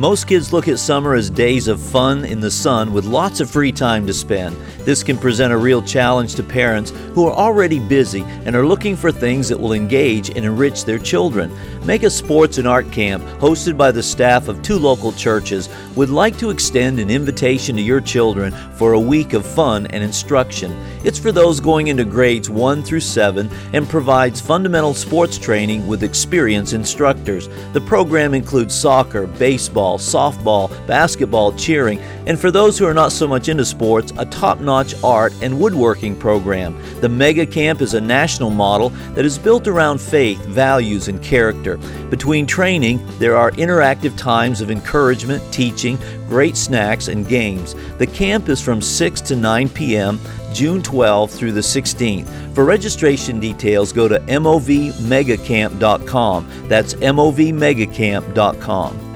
Most kids look at summer as days of fun in the sun with lots of free time to spend. This can present a real challenge to parents who are already busy and are looking for things that will engage and enrich their children. Mega Sports and Art Camp, hosted by the staff of two local churches, would like to extend an invitation to your children for a week of fun and instruction. It's for those going into grades 1 through 7 and provides fundamental sports training with experienced instructors. The program includes soccer, softball, basketball, cheering, and for those who are not so much into sports, a top notch art and woodworking program. The Mega Camp is a national model that is built around faith, values, and character. Between training, there are interactive times of encouragement, teaching, great snacks, and games. The camp is from 6 to 9 p.m. June 12 through the 16th. For registration details, go to movmegacamp.com. That's movmegacamp.com.